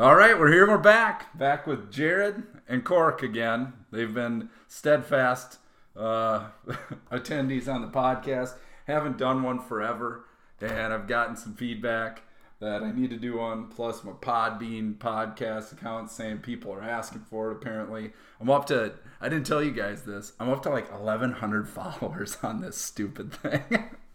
All right, we're here. We're back. Back with Jared and Cork again. They've been steadfast uh, attendees on the podcast. Haven't done one forever, and I've gotten some feedback that I need to do one. Plus, my Podbean podcast account saying people are asking for it. Apparently, I'm up to. I didn't tell you guys this. I'm up to like 1,100 followers on this stupid thing.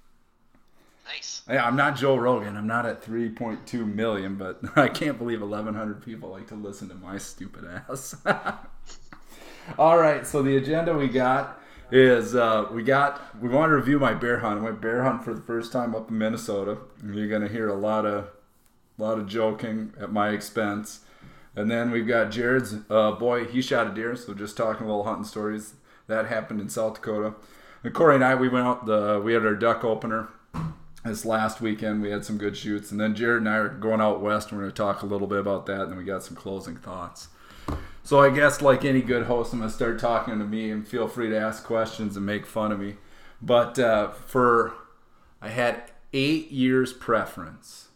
Nice. Yeah, I'm not Joe Rogan. I'm not at 3.2 million, but I can't believe 1,100 people like to listen to my stupid ass. All right, so the agenda we got is uh, we got we want to review my bear hunt. I went bear hunt for the first time up in Minnesota. You're gonna hear a lot of lot of joking at my expense. And then we've got Jared's uh, boy. He shot a deer, so just talking a little hunting stories that happened in South Dakota. And Corey and I, we went out. The we had our duck opener this last weekend. We had some good shoots, and then Jared and I are going out west. And we're going to talk a little bit about that, and then we got some closing thoughts. So I guess, like any good host, I'm going to start talking to me, and feel free to ask questions and make fun of me. But uh, for I had eight years preference,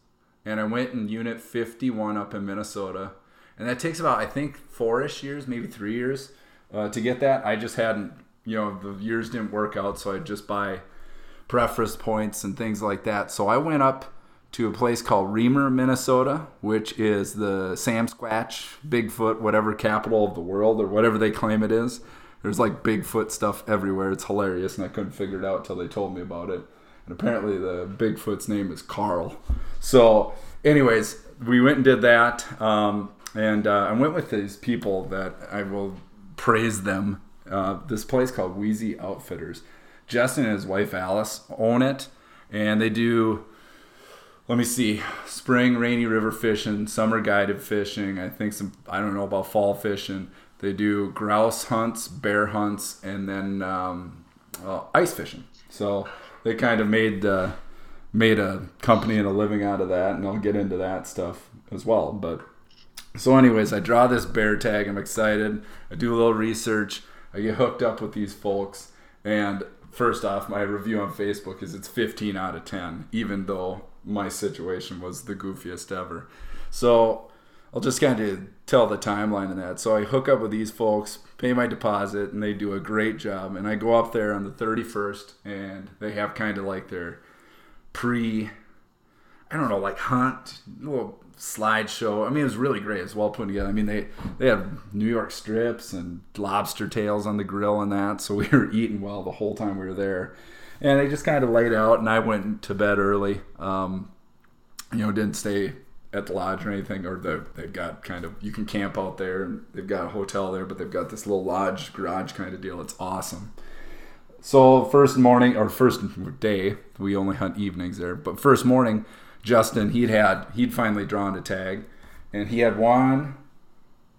and I went in Unit 51 up in Minnesota, and that takes about I think four-ish years, maybe three years uh, to get that. I just hadn't, you know, the years didn't work out, so I just buy preference points and things like that. So I went up to a place called Remer, Minnesota, which is the Sasquatch, Bigfoot, whatever capital of the world or whatever they claim it is. There's like Bigfoot stuff everywhere. It's hilarious, and I couldn't figure it out until they told me about it. And apparently, the Bigfoot's name is Carl. So, anyways, we went and did that, um, and uh, I went with these people that I will praise them. Uh, this place called Wheezy Outfitters. Justin and his wife Alice own it, and they do. Let me see, spring rainy river fishing, summer guided fishing. I think some. I don't know about fall fishing. They do grouse hunts, bear hunts, and then um, uh, ice fishing. So they kind of made uh, made a company and a living out of that, and I'll get into that stuff as well. But so, anyways, I draw this bear tag. I'm excited. I do a little research. I get hooked up with these folks, and first off, my review on Facebook is it's 15 out of 10, even though my situation was the goofiest ever. So I'll just kind of tell the timeline of that. So I hook up with these folks, pay my deposit, and they do a great job. And I go up there on the 31st, and they have kind of like their pre, I don't know, like hunt, little slideshow. I mean, it was really great. It was well put together. I mean, they they have New York strips and lobster tails on the grill and that. So we were eating well the whole time we were there. And they just kind of laid out, and I went to bed early. Um, you know, didn't stay at the lodge or anything, or they've got kind of you can camp out there, and they've got a hotel there, but they've got this little lodge garage kind of deal. It's awesome. So first morning or first day, we only hunt evenings there, but first morning Justin, he'd had he'd finally drawn a tag, and he had one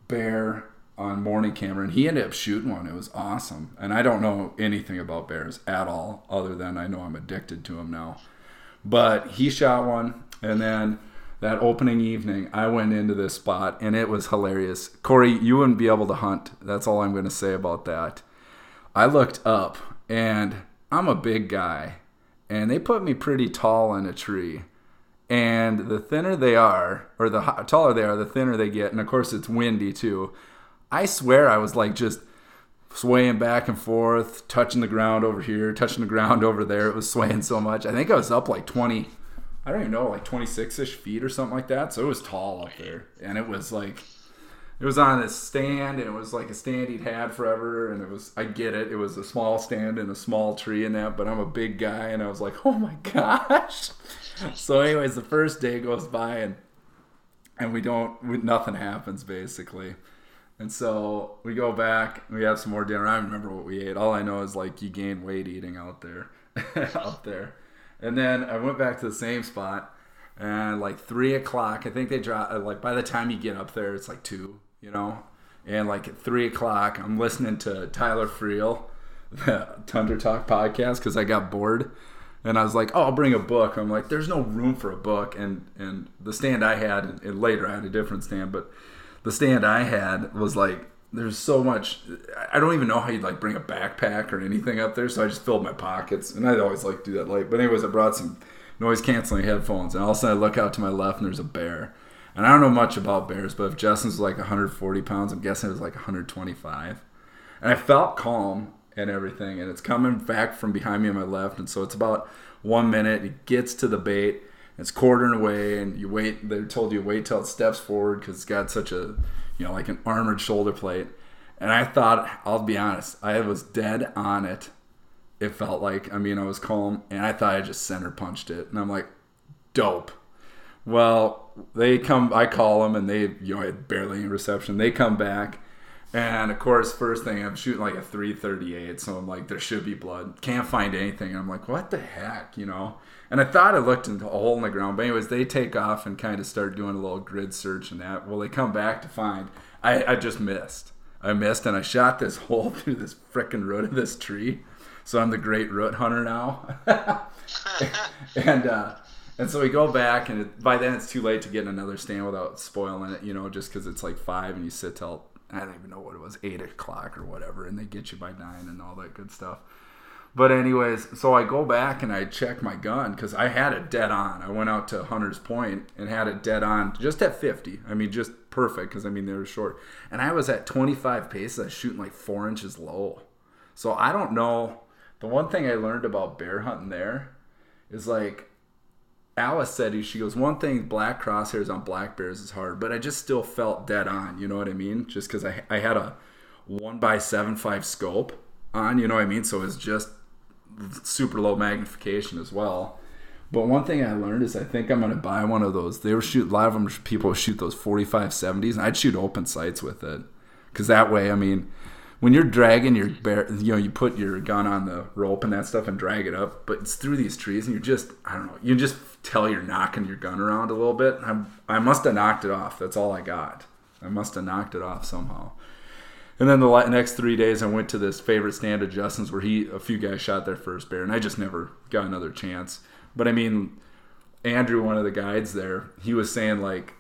bear on morning camera, and he ended up shooting one. It was awesome, and I don't know anything about bears at all, other than I know I'm addicted to them now. But he shot one, and then that opening evening, I went into this spot, and it was hilarious. Corey, you wouldn't be able to hunt. That's all I'm going to say about that. I looked up, and I'm a big guy, and they put me pretty tall in a tree and the thinner they are, or the taller they are, the thinner they get. And of course, it's windy too. I swear I was like just swaying back and forth, touching the ground over here, touching the ground over there. It was swaying so much. I think I was up like 20, I don't even know, like 26 ish feet or something like that. So it was tall up there. And it was like, it was on this stand and it was like a stand he'd had forever. And it was, I get it. It was a small stand and a small tree and that, but I'm a big guy. And I was like, oh my gosh so, anyways, the first day goes by and and we don't, we, nothing happens basically. And so we go back, we have some more dinner. I don't remember what we ate. All I know is like you gain weight eating out there, out there. And then I went back to the same spot, and like three o'clock, I think they drop. Uh, like by the time you get up there, it's like two, you know. And like at three o'clock, I'm listening to Tyler Friel, the Thunder Talk podcast, because I got bored and I was like, "Oh, I'll bring a book." I'm like, "There's no room for a book," and and the stand I had, and later I had a different stand, but the stand I had was like, there's so much. I don't even know how you'd like bring a backpack or anything up there, so I just filled my pockets, and I always like to do that late. But anyways, I brought some noise canceling headphones, and all of a sudden I look out to my left, and there's a bear. And I don't know much about bears, but if Justin's like 140 pounds, I'm guessing it was like 125. And I felt calm and everything, and it's coming back from behind me on my left, and so it's about one minute. It gets to the bait, it's quartering away, and you wait. They told you wait till it steps forward because it's got such a, you know, like an armored shoulder plate. And I thought, I'll be honest, I was dead on it. It felt like, I mean, I was calm, and I thought I just center punched it, and I'm like, dope. Well, they come. I call them, and they, you know, I had barely any reception. They come back, and of course, first thing I'm shooting like a 338, so I'm like, there should be blood. Can't find anything. I'm like, what the heck, you know? And I thought I looked into a hole in the ground, but anyways, they take off and kind of start doing a little grid search and that. Well, they come back to find I, I just missed. I missed, and I shot this hole through this frickin' root of this tree. So I'm the great root hunter now. and uh, and so we go back, and it, by then it's too late to get another stand without spoiling it, you know, just because it's like five and you sit till I don't even know what it was, eight o'clock or whatever, and they get you by nine and all that good stuff. But anyways, so I go back and I check my gun because I had it dead on. I went out to Hunter's Point and had it dead on, just at 50. I mean, just perfect because I mean they were short. And I was at 25 paces. Shooting like four inches low. So I don't know. The one thing I learned about bear hunting there is like Alice said, she goes, one thing, black crosshairs on black bears is hard, but I just still felt dead on. You know what I mean? Just because I, I had a one by seven five scope on, you know what I mean? So it's just super low magnification as well. But one thing I learned is I think I'm going to buy one of those. They were shoot a lot of them people shoot those 45 70s, and I'd shoot open sights with it because that way, I mean, when you're dragging your bear, you know, you put your gun on the rope and that stuff and drag it up, but it's through these trees and you're just, I don't know, you just tell you're knocking your gun around a little bit. I'm, I must have knocked it off. That's all I got. I must have knocked it off somehow. And then the next three days, I went to this favorite stand of Justin's where he, a few guys shot their first bear, and I just never got another chance. But I mean, Andrew, one of the guides there, he was saying like,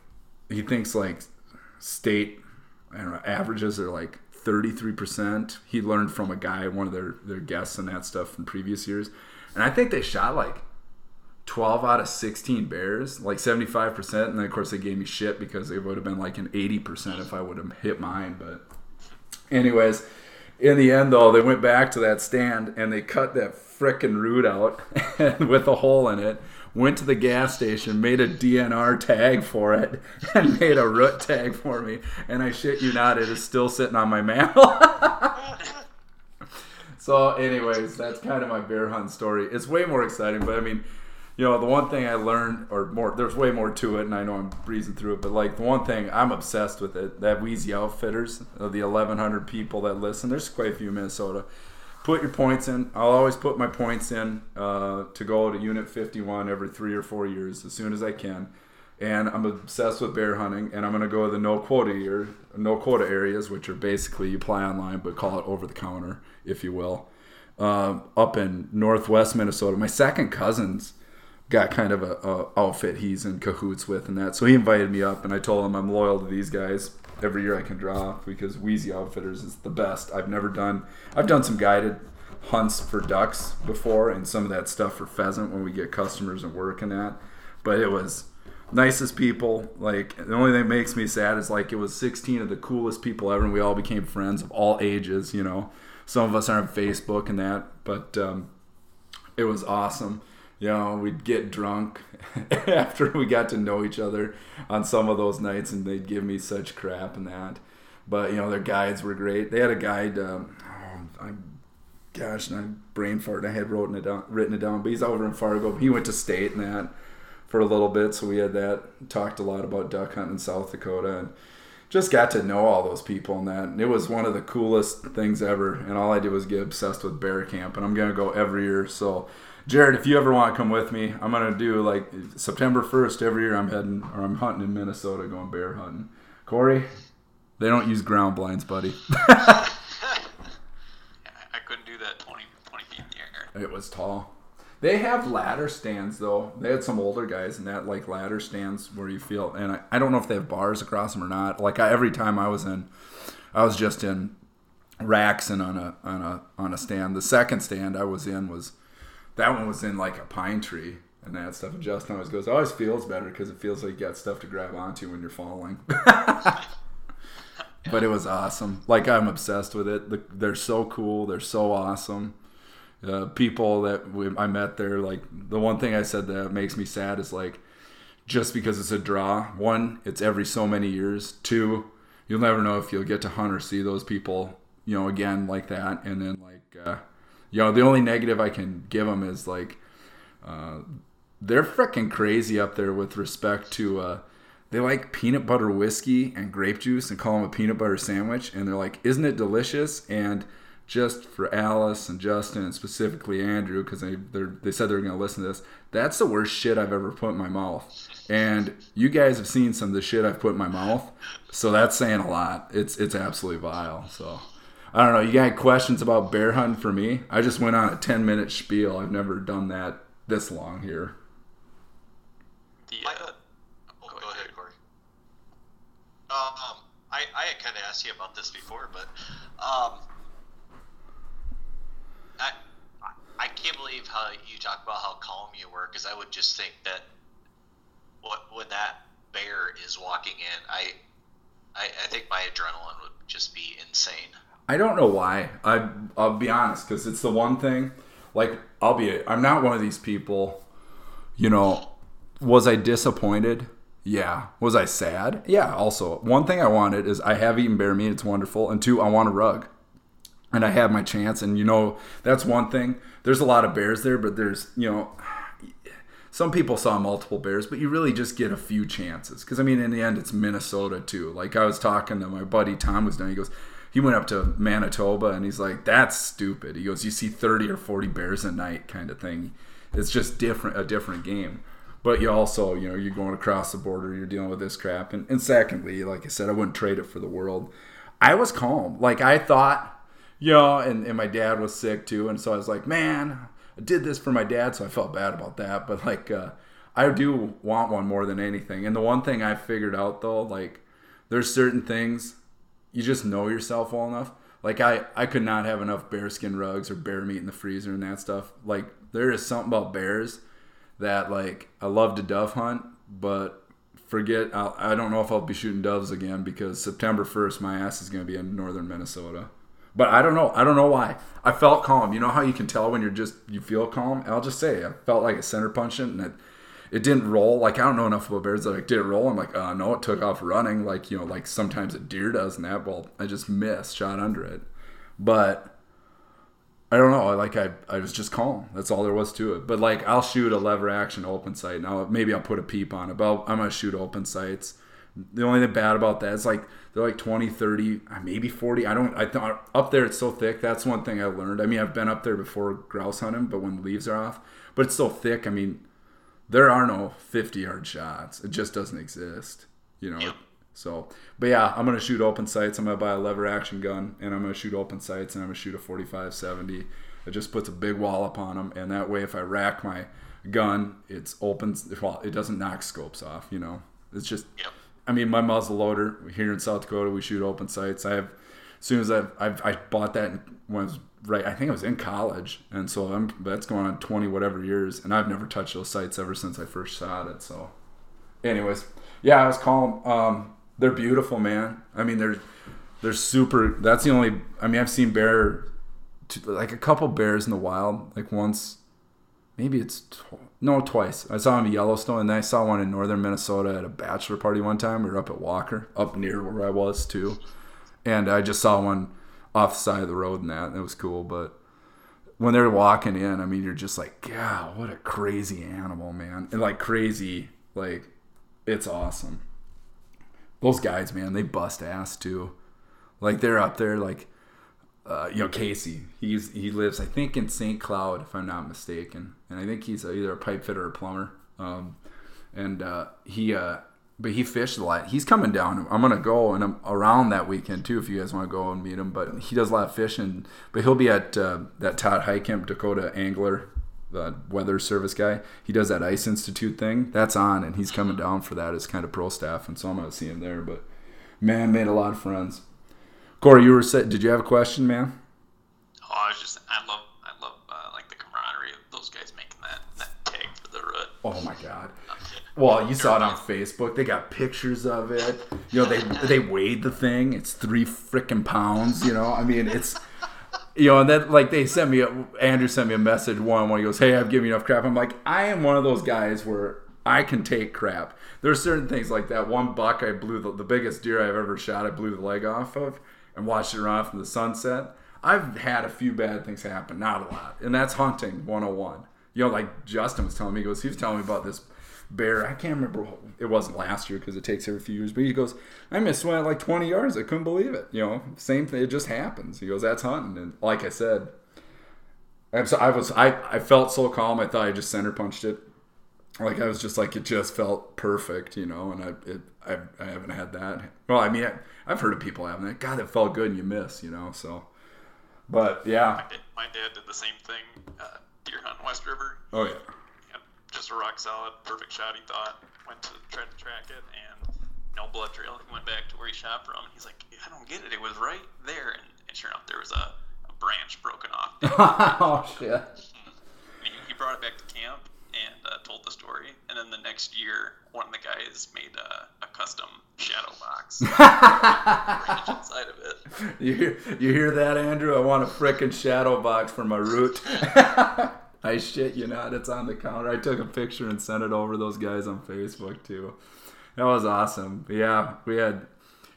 he thinks like state, I don't know, averages are like 33%. He learned from a guy, one of their, their guests and that stuff from previous years. And I think they shot like 12 out of 16 bears, like 75%. And then, of course, they gave me shit because it would have been like an 80% if I would have hit mine. But, anyways, in the end, though, they went back to that stand and they cut that frickin' root out with a hole in it. Went to the gas station, made a DNR tag for it, and made a root tag for me. And I shit you not, it is still sitting on my mantle. so, anyways, that's kind of my bear hunt story. It's way more exciting, but I mean, you know, the one thing I learned, or more, there's way more to it, and I know I'm breezing through it, but like the one thing I'm obsessed with it, that Wheezy Outfitters, the 1,100 people that listen, there's quite a few in Minnesota. Put your points in. I'll always put my points in uh, to go to Unit 51 every three or four years as soon as I can. And I'm obsessed with bear hunting, and I'm going to go to the no quota year, no quota areas, which are basically you apply online, but call it over the counter, if you will, uh, up in northwest Minnesota. My second cousin's got kind of a, a, outfit he's in cahoots with and that. So he invited me up, and I told him I'm loyal to these guys every year I can draw because Wheezy Outfitters is the best. I've never done. I've done some guided hunts for ducks before, and some of that stuff for pheasant when we get customers and work and that. But it was nicest people. Like the only thing that makes me sad is like it was 16 of the coolest people ever, and we all became friends of all ages. You know, some of us are on Facebook and that, but um, it was awesome you know, we'd get drunk after we got to know each other on some of those nights, and they'd give me such crap and that. But you know, their guides were great. They had a guide. Um, oh, I, gosh, and I brain fart. I had written it down, written it down. But he's over in Fargo. He went to state and that for a little bit, so we had that. Talked a lot about duck hunting in South Dakota and just got to know all those people and that. And it was one of the coolest things ever. And all I did was get obsessed with bear camp, and I'm gonna go every year. So Jared, if you ever want to come with me, I'm gonna do like September 1st every year. I'm heading or I'm hunting in Minnesota, going bear hunting. Corey, they don't use ground blinds, buddy. I couldn't do that 20, 20 feet in the air. It was tall. They have ladder stands though. They had some older guys in that like ladder stands where you feel, and I, I don't know if they have bars across them or not. Like I, every time I was in, I was just in racks and on a on a on a stand. The second stand I was in was that one was in like a pine tree and that stuff. And Justin always goes, always feels better because it feels like you got stuff to grab onto when you're falling. but it was awesome. Like I'm obsessed with it. They're so cool. They're so awesome. Uh, people that we, I met there, like the one thing I said that makes me sad is like just because it's a draw. One, it's every so many years. Two, you'll never know if you'll get to hunt or see those people, you know, again like that. And then like, uh, you know, the only negative I can give them is like, uh, they're freaking crazy up there with respect to. Uh, they like peanut butter whiskey and grape juice and call them a peanut butter sandwich. And they're like, isn't it delicious? And just for Alice and Justin and specifically Andrew, because they they said they were going to listen to this. That's the worst shit I've ever put in my mouth. And you guys have seen some of the shit I've put in my mouth, so that's saying a lot. It's it's absolutely vile. So I don't know. You got questions about bear hunting for me? I just went on a ten minute spiel. I've never done that this long here. The, uh, oh, go ahead, Corey. Um, I I had kind of asked you about this before, but um, I I can't believe how you talk about how calm you were because I would just think that what when that bear is walking in, I, I I think my adrenaline would just be insane. I don't know why. I I'll be honest because it's the one thing. Like I'll be. I'm not one of these people. You know, was I disappointed? Yeah. Was I sad? Yeah. Also, one thing I wanted is I have eaten bear meat. It's wonderful. And two, I want a rug. And I have my chance. And you know, that's one thing. There's a lot of bears there, but there's you know, some people saw multiple bears, but you really just get a few chances. Because I mean, in the end, it's Minnesota too. Like I was talking to my buddy Tom was down. He goes, he went up to Manitoba and he's like, that's stupid. He goes, you see 30 or 40 bears a night, kind of thing. It's just different, a different game. But you also, you know, you're going across the border, you're dealing with this crap. And, and secondly, like I said, I wouldn't trade it for the world. I was calm. Like I thought, you know, and, and my dad was sick too. And so I was like, man, I did this for my dad, so I felt bad about that. But like, uh, I do want one more than anything. And the one thing I figured out though, like, there's certain things you just know yourself well enough. Like I, I could not have enough bearskin rugs or bear meat in the freezer and that stuff. Like there is something about bears that like I love to dove hunt, but forget I'll, I don't know if I'll be shooting doves again because September 1st my ass is going to be in northern Minnesota. But I don't know. I don't know why. I felt calm. You know how you can tell when you're just you feel calm. I'll just say I felt like a center punch it, and it it didn't roll. Like I don't know enough about bears that like did it roll. I'm like, uh, no, it took off running. Like you know, like sometimes a deer does in that. Well, I just missed, shot under it. But I don't know. Like I, I was just calm. That's all there was to it. But like I'll shoot a lever action open sight. Now maybe I'll put a peep on it. But I'm gonna shoot open sights. The only thing bad about that is like they're like 20, 30, uh, maybe 40. I don't. I thought up there it's so thick. That's one thing I learned. I mean I've been up there before grouse hunting, but when the leaves are off, but it's so thick. I mean there are no 50 yard shots. It just doesn't exist. You know. So, but yeah, I'm gonna shoot open sights. I'm gonna buy a lever action gun, and I'm gonna shoot open sights, and I'm gonna shoot a 45 70. It just puts a big wallop on them, and that way, if I rack my gun, it's open. Well, it doesn't knock scopes off. You know, it's just. I mean, my muzzle loader here in South Dakota, we shoot open sights. I have, as soon as I've, I've I bought that when I was right, I think I was in college, and so I'm that's going on 20 whatever years, and I've never touched those sights ever since I first shot it. So, anyways, yeah, I was calm. Um, they're beautiful, man. I mean, they're they're super. That's the only. I mean, I've seen bear, like a couple bears in the wild. Like once, maybe it's tw- no twice. I saw them in Yellowstone, and then I saw one in northern Minnesota at a bachelor party one time. We were up at Walker, up near where I was too, and I just saw one off the side of the road and that. And it was cool, but when they're walking in, I mean, you're just like, God, what a crazy animal, man, and like crazy, like it's awesome those guys, man, they bust ass too. Like they're up there, like uh, you know Casey. He's he lives, I think, in St. Cloud, if I'm not mistaken, and I think he's either a pipe fitter or a plumber. Um, and uh, he, uh, but he fished a lot. He's coming down. I'm gonna go and I'm around that weekend too, if you guys want to go and meet him. But he does a lot of fishing. But he'll be at uh, that Todd Heitkamp Dakota Angler the weather service guy. He does that Ice Institute thing. That's on, and he's coming down for that as kind of pro staff, and so I'm gonna see him there. But man, made a lot of friends. Corey, you were said. Did you have a question, man? Oh, I was just I love I love uh, like the camaraderie of those guys making that that tag for the rut. Oh my god. Well, you saw it on Facebook. They got pictures of it. You know, they they weighed the thing. It's three freaking pounds. You know, I mean, it's you know, and then like they sent me, a, Andrew sent me a message one when he goes, "Hey, I've given you enough crap." I'm like, I am one of those guys where I can take crap. There's certain things like that. One buck I blew the, the biggest deer I've ever shot. I blew the leg off of and watched it run off in the sunset. I've had a few bad things happen, not a lot, and that's hunting 101. You know, like Justin was telling me, he goes, he was telling me about this bear. I can't remember. what It wasn't last year because it takes every few years. But he goes, I missed one at like 20 yards. I couldn't believe it. You know, same thing. It just happens. He goes, that's hunting. And like I said, so I was, I, I felt so calm. I thought I just center punched it. Like I was just like it just felt perfect, you know. And I, it, I, I haven't had that. Well, I mean, I, I've heard of people having that. God, that felt good, and you miss, you know. So, but yeah, My dad, my dad did the same thing. Uh, deer hunt West River. oh yeah. Just a rock solid, perfect shot. He thought went to try to track it, and no blood trail. He went back to where he shot from, and he's like, I don't get it. It was right there, and, and sure enough, there was a, a branch broken off. oh shit. He, he brought it back to camp and uh, told the story. And then the next year, one of the guys made a, a custom shadow box inside of it. You hear, you hear that, Andrew? I want a frickin' shadow box for my root. I shit you not. It's on the counter. I took a picture and sent it over those guys on Facebook too. That was awesome. Yeah, we had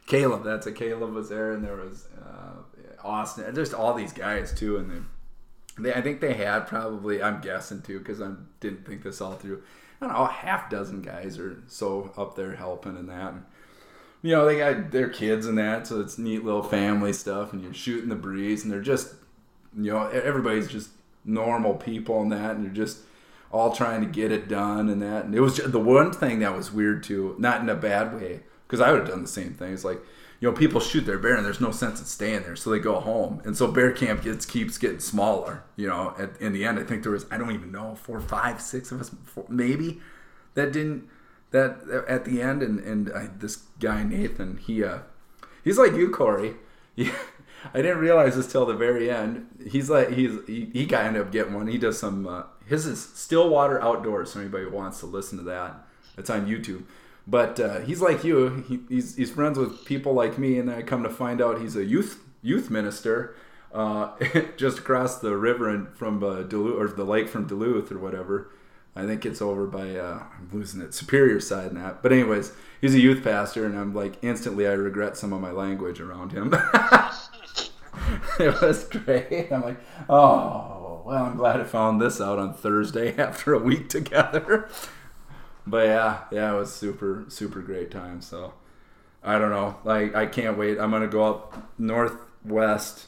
Caleb. That's a Caleb was there, and there was uh, Austin. Just all these guys too. And then they, I think they had probably. I'm guessing too because I didn't think this all through. I don't know, a half dozen guys are so up there helping and that. And, you know, they got their kids and that, so it's neat little family stuff, and you're shooting the breeze, and they're just, you know, everybody's just normal people and that, and you're just all trying to get it done and that. And it was just, the one thing that was weird too, not in a bad way, because I would have done the same thing. It's like, you know, people shoot their bear and there's no sense in staying there, so they go home, and so bear camp gets keeps getting smaller. You know, at, in the end, I think there was I don't even know four, five, six of us, four, maybe that didn't that at the end, and and I, this guy Nathan, he uh, he's like you, Corey. He, I didn't realize this till the very end. He's like he's he, he got ended up getting one. He does some uh, his is Stillwater Outdoors. So anybody wants to listen to that, it's on YouTube. But uh, he's like you. He, he's he's friends with people like me, and then I come to find out he's a youth youth minister. Uh, just across the river and from uh, Duluth or the lake from Duluth or whatever. I think it's over by uh, I'm losing it Superior side that. But anyways, he's a youth pastor, and I'm like instantly I regret some of my language around him. it was great. I'm like, oh well, I'm glad I found this out on Thursday after a week together. But yeah, yeah, it was super super great time. So I don't know, like I can't wait. I'm gonna go up northwest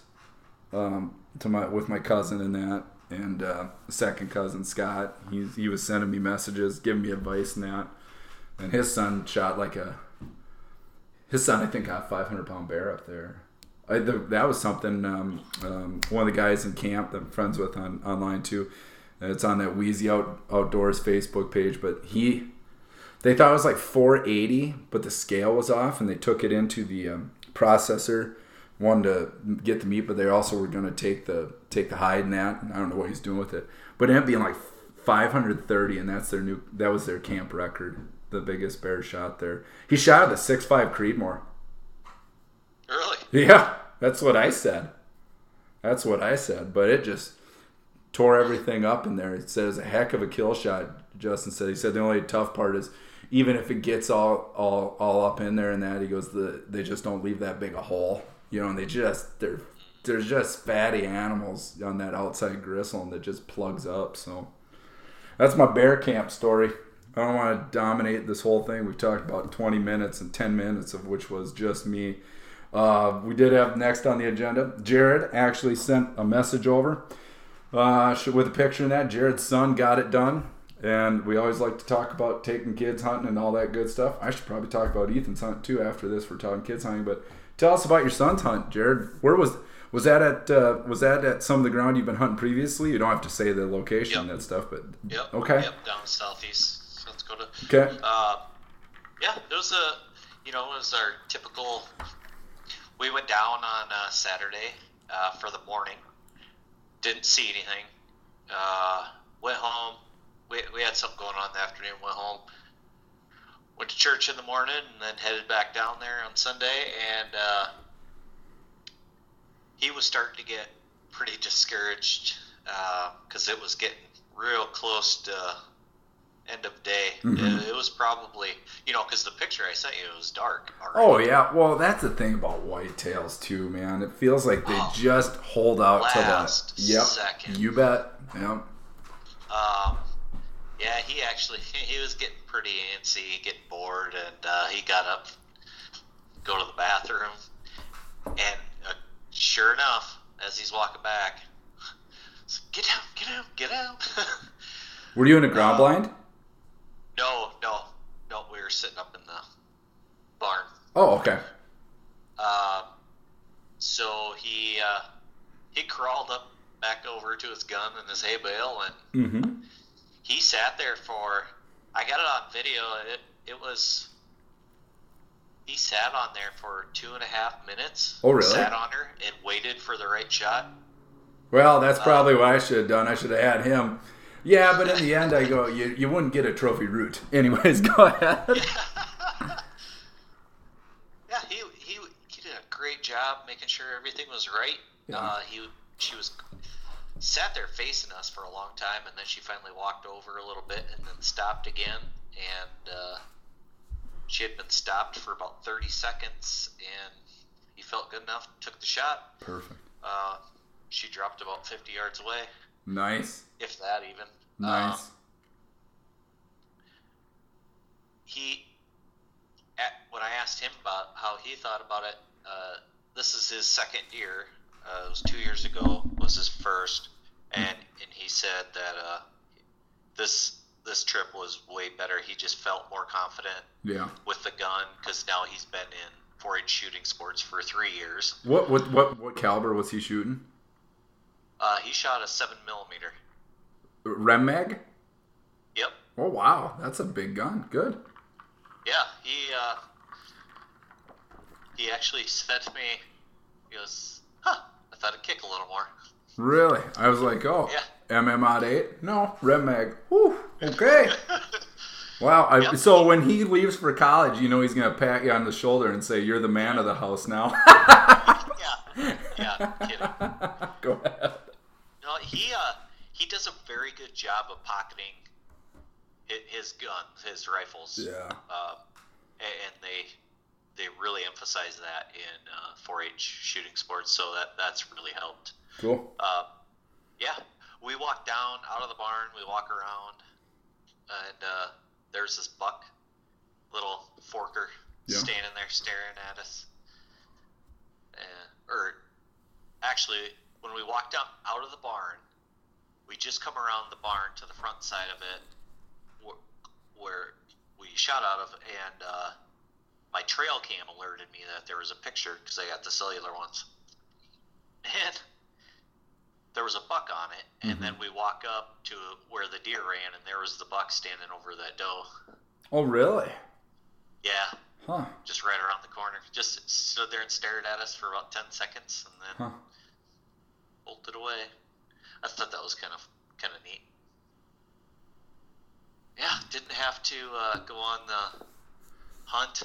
um, to my with my cousin and that and uh, second cousin Scott. He's he was sending me messages, giving me advice and that. And his son shot like a. His son, I think, got a 500 pound bear up there. I, the, that was something. Um, um, one of the guys in camp that I'm friends with on online too. It's on that Wheezy Out Outdoors Facebook page, but he. They thought it was like 480, but the scale was off, and they took it into the um, processor one to get the meat, but they also were going to take the take the hide and that. And I don't know what he's doing with it, but it ended up being like 530, and that's their new that was their camp record, the biggest bear shot there. He shot at the six five Creedmoor. Really? Yeah, that's what I said. That's what I said, but it just tore everything up in there. It says a heck of a kill shot. Justin said he said the only tough part is even if it gets all all all up in there and that he goes the they just don't leave that big a hole you know, and they just they're they're just fatty animals on that outside gristle and that just plugs up. So that's my bear camp story. I don't want to dominate this whole thing. We've talked about 20 minutes and 10 minutes of which was just me. Uh, we did have next on the agenda. Jared actually sent a message over uh, with a picture of that. Jared's son got it done. And we always like to talk about taking kids hunting and all that good stuff. I should probably talk about Ethan's hunt too after this. We're talking kids hunting, but Tell us about your son's hunt, Jared. Where was was that at? Uh, was that at some of the ground you've been hunting previously? You don't have to say the location and that stuff, but Yep. Okay. Yep. Down southeast South Dakota. okay, Uh, yeah, it was a, you know, it was our typical. We went down on uh, Saturday uh, for the morning. Didn't see anything. Uh, went home, we, we had something going on in the afternoon. Went home, went to church in the morning, and then headed back down there on Sunday. And uh, he was starting to get pretty discouraged because it was getting real close to end of day. Mhm. It, it was probably you know because the picture I sent you it was dark. Oh yeah, well that's the thing about whitetails too, man. It feels like they Oh. just hold out to Last the yep. second. You bet. Yep. Um, yeah, he actually he was getting pretty antsy, getting bored, and uh, he got up, go to the bathroom, and uh, sure enough, as he's walking back, get out, get out, get out. Were you in a ground Uh, blind? no, no, no, we were sitting up in the barn. Oh, okay. Um, so he uh, he crawled up back over to his gun and his hay bale and Mm-hmm. He sat there for I got it on video. It it was he sat on there for two and a half minutes. Oh, really? Sat on her and waited for the right shot. Well, that's probably what I should have done. I should have had him. Yeah, but in the end, I go, you, you wouldn't get a trophy root. Anyways, go ahead. Yeah, he he he did a great job making sure everything was right. Yeah. Uh, he she was sat there facing us for a long time, and then she finally walked over a little bit and then stopped again, and uh, she had been stopped for about thirty seconds, and he felt good enough, took the shot. Perfect. Uh, she dropped about 50 yards away, Nice. if that even. Nice. Um, he, at, when I asked him about how he thought about it, uh, this is his second year. Uh, it was two years ago. Was his first, and and he said that uh, this this trip was way better. He just felt more confident yeah. with the gun because now he's been in 4-H shooting sports for three years. What what what what caliber was he shooting? Uh, he shot a seven millimeter. Rem mag? Yep. Oh wow, that's a big gun. Good. Yeah, he uh, he actually said to me, he goes, "Huh, I thought it'd kick a little more." Really? I was like, oh, Yeah. MM odd eight? No, Rem mag. Whew. Okay. Wow. I, Yep. So when he leaves for college, you know he's gonna pat you on the shoulder and say, "You're the man of the house now." yeah, yeah, kidding. Go ahead. No, he uh, he does a very good job of pocketing his guns, his rifles. Yeah. Uh, and they they really emphasize that in uh, 4-H shooting sports, so that that's really helped. Cool. Uh, yeah, we walk down out of the barn. We walk around, and uh, there's this buck, little forker, Yeah. standing there staring at us. And, or actually, when we walk down out of the barn, we just come around the barn to the front side of it, where, where we shot out of, and uh, my trail cam alerted me that there was a picture because I got the cellular ones. And there was a buck on it, and Mhm. then we walk up to where the deer ran, and there was the buck standing over that doe. Oh really? Yeah, Huh. just right around the corner. Just stood there and stared at us for about ten seconds, and then Huh. bolted away. I thought that was kind of kind of neat. Yeah, didn't have to uh, go on the hunt,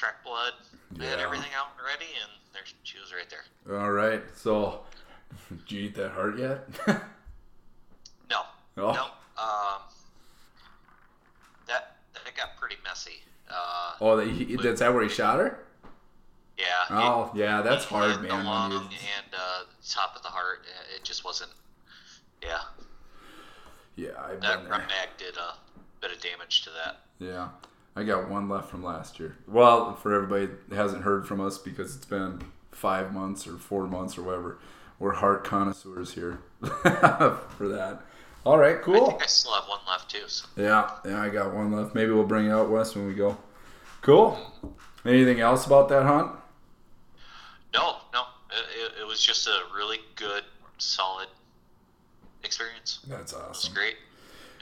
track blood. I had everything out and ready, and there she was right there. All right. So, did you eat that heart yet? No, oh. no. Um, that that got pretty messy. Uh, Oh, that he, that's that where he shot her? yeah. Oh, yeah, that's it hard, hit the man. lung and uh, top of the heart. It just wasn't. Yeah, yeah, I've that been there. mag did a bit of damage to that. Yeah, I got one left from last year. Well, for everybody that hasn't heard from us because it's been five months or four months or whatever, we're heart connoisseurs here for that. All right, cool. I think I still have one left too. So. Yeah, yeah, I got one left. Maybe we'll bring it out west when we go. Cool. Anything else about that hunt? No, no. It, it, it was just a really good, solid experience. That's It was awesome. great,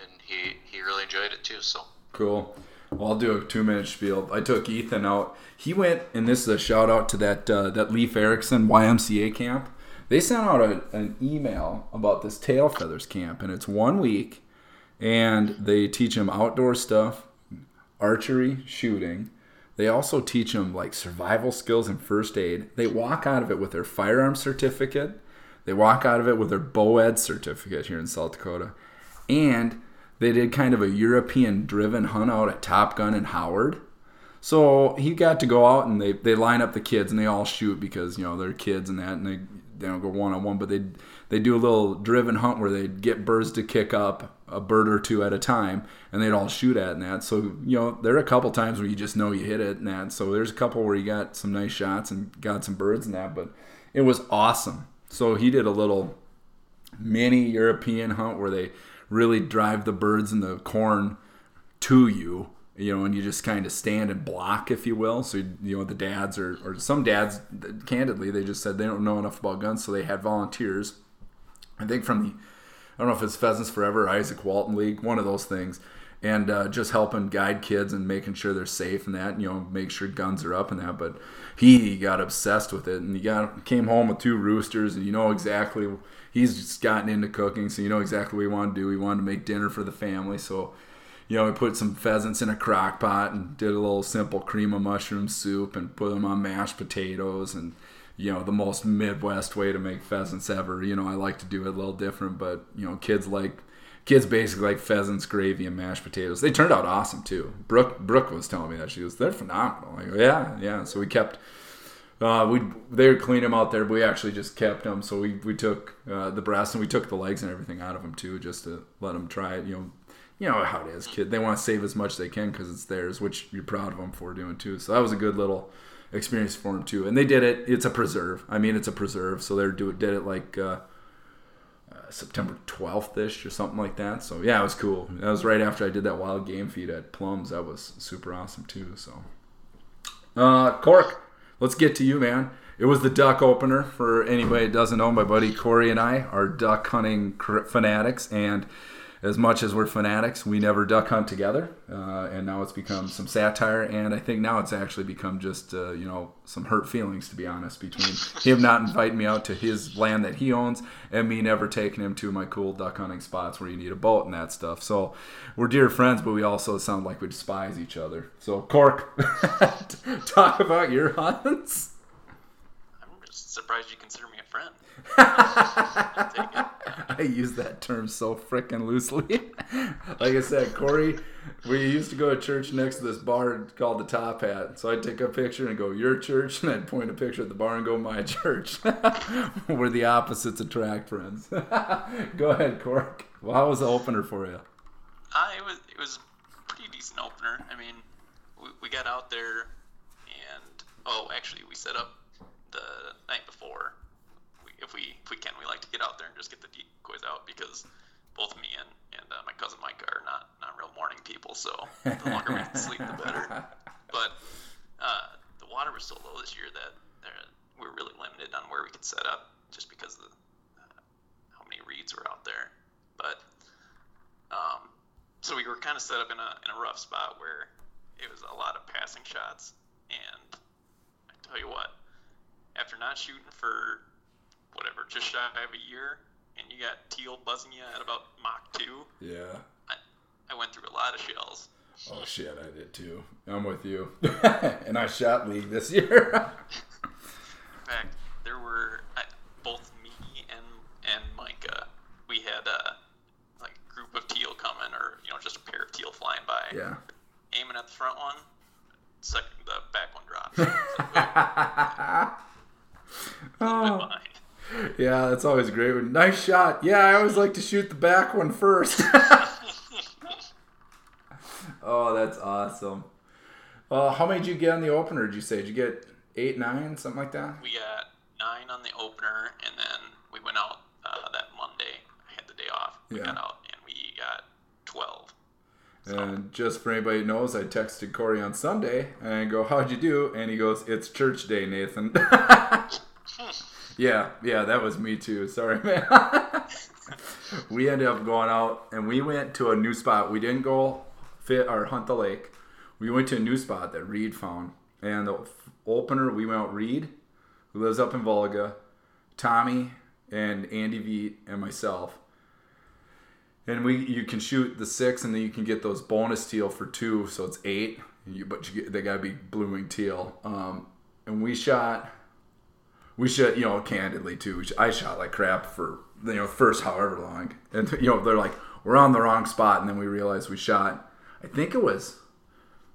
and he he really enjoyed it too. So Cool. Well, I'll do a two minute spiel. I took Ethan out. He went, and this is a shout out to that uh, that Leaf Erickson YMCA camp. They sent out a, an email about this tail feathers camp, and it's one week. and they teach them outdoor stuff, archery, shooting. They also teach them like survival skills and first aid. They walk out of it with their firearm certificate. They walk out of it with their BOED certificate here in South Dakota. And they did kind of a European driven hunt out at Top Gun in Howard. So he got to go out and they, they line up the kids and they all shoot because, you know, they're kids and that and they, they don't go one on one, but they they do a little driven hunt where they'd get birds to kick up a bird or two at a time and they'd all shoot at and that. So, you know, there are a couple times where you just know you hit it and that. So there's a couple where you got some nice shots and got some birds and that, but it was awesome. So he did a little mini European hunt where they really drive the birds and the corn to you you know, and you just kind of stand and block, if you will. So, you know, the dads or, or some dads, candidly, they just said they don't know enough about guns, so they had volunteers. I think from the, I don't know if it's Pheasants Forever, Izaak Walton League, one of those things, and uh, just helping guide kids and making sure they're safe and that, you know, make sure guns are up and that. But he got obsessed with it, and he got came home with two roosters, and you know exactly he's just gotten into cooking, so you know exactly what he wanted to do. He wanted to make dinner for the family, so you know, we put some pheasants in a crock pot and did a little simple cream of mushroom soup and put them on mashed potatoes and you know the most midwest way to make pheasants ever you know i like to do it a little different but you know kids like kids basically like pheasants gravy and mashed potatoes they turned out awesome too brooke brooke was telling me that she was they're phenomenal yeah yeah so we kept uh, we they would clean them out there, but we actually just kept them. So we, we took uh, the breast and we took the legs and everything out of them too, just to let them try it. You know, you know how it is, kid. They want to save as much as they can because it's theirs, which you're proud of them for doing too. So that was a good little experience for them too. And they did it. It's a preserve. I mean, it's a preserve. So they're do it, did it like uh, September 12th ish or something like that. So yeah, it was cool. That was right after I did that wild game feed at Plums. That was super awesome too. So uh, Cork, let's get to you, man. It was the duck opener for anybody that doesn't know. My buddy Corey and I are duck hunting fanatics and as much as we're fanatics, we never duck hunt together, uh, and now it's become some satire, and I think now it's actually become just uh, you know some hurt feelings, to be honest, between him not inviting me out to his land that he owns and me never taking him to my cool duck hunting spots where you need a boat and that stuff. So we're dear friends, but we also sound like we despise each other. So Cork, talk about your hunts. I'm just surprised you consider me. I use that term so freaking loosely. like I said, Corey, we used to go to church next to this bar called the Top Hat. So I'd take a picture and go, Your church, and I'd point a picture at the bar and go, My church. We're the opposites attract, friends. go ahead, Cork. Well, how was the opener for you? Uh, it was it was a pretty decent opener. I mean, we, we got out there, and oh, actually, we set up the night before if we if we can, we like to get out there and just get the decoys out because both me and and uh, my cousin Mike are not not real morning people. So the longer we can sleep, the better. But uh, the water was so low this year that we were really limited on where we could set up, just because of the, uh, how many reeds were out there. But um, so we were kind of set up in a in a rough spot where it was a lot of passing shots, and I tell you what, after not shooting for whatever, just shy of a year, and you got teal buzzing you at about Mach 2. Yeah. I, I went through a lot of shells. Oh, shit, I did too. I'm with you. and I shot league this year. In fact, there were I, both me and and Micah. We had a like group of teal coming, or you know, just a pair of teal flying by. Yeah. Aiming at the front one, second the back one drops. oh yeah, that's always great. Nice shot. Yeah, I always like to shoot the back one first. oh, that's awesome. Uh, how many did you get on the opener? Did you say? Did you get eight, nine, something like that? We got nine on the opener, and then we went out uh, that Monday. I had the day off. We yeah. got out, and we got twelve. So. And just for anybody who knows, I texted Corey on Sunday and I go, "How'd you do?" And he goes, "It's church day, Nathan." Yeah, yeah, that was me too. Sorry, man. we ended up going out and we went to a new spot. We didn't go fit or hunt the lake. We went to a new spot that Reed found. And the opener, we went Reed, who lives up in Volga, Tommy, and Andy Veet, and myself. and we you can shoot the six, and then you can get those bonus teal for two, so it's eight. You, but you get, they gotta be blue wing teal. Um, and we shot, we shot, you know, candidly too. I shot like crap for you know first however long, and you know they're like we're on the wrong spot, and then we realized we shot. I think it was,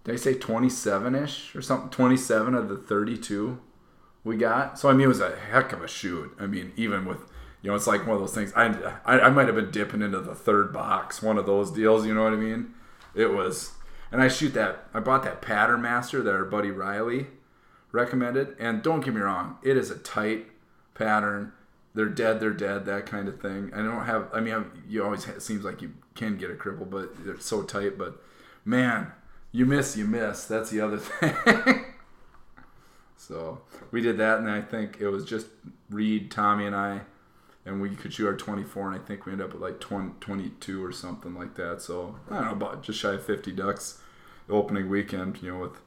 did I say twenty seven ish or something? Twenty seven of the thirty two we got. So I mean, it was a heck of a shoot. I mean, even with you know, it's like one of those things. I I, I might have been dipping into the third box, one of those deals. You know what I mean? It was, and I shoot that. I bought that pattern master that our buddy Riley recommended, and don't get me wrong, it is a tight pattern. They're dead, they're dead, that kind of thing. I don't have. I mean, you always it seems like you can get a cripple, but they're so tight. But man, you miss, you miss. That's the other thing. so we did that, and I think it was just Reed, Tommy, and I and we could shoot our 24 and i think we ended up with like 20, 22 or something like that so i don't know about just shy of 50 ducks the opening weekend you know with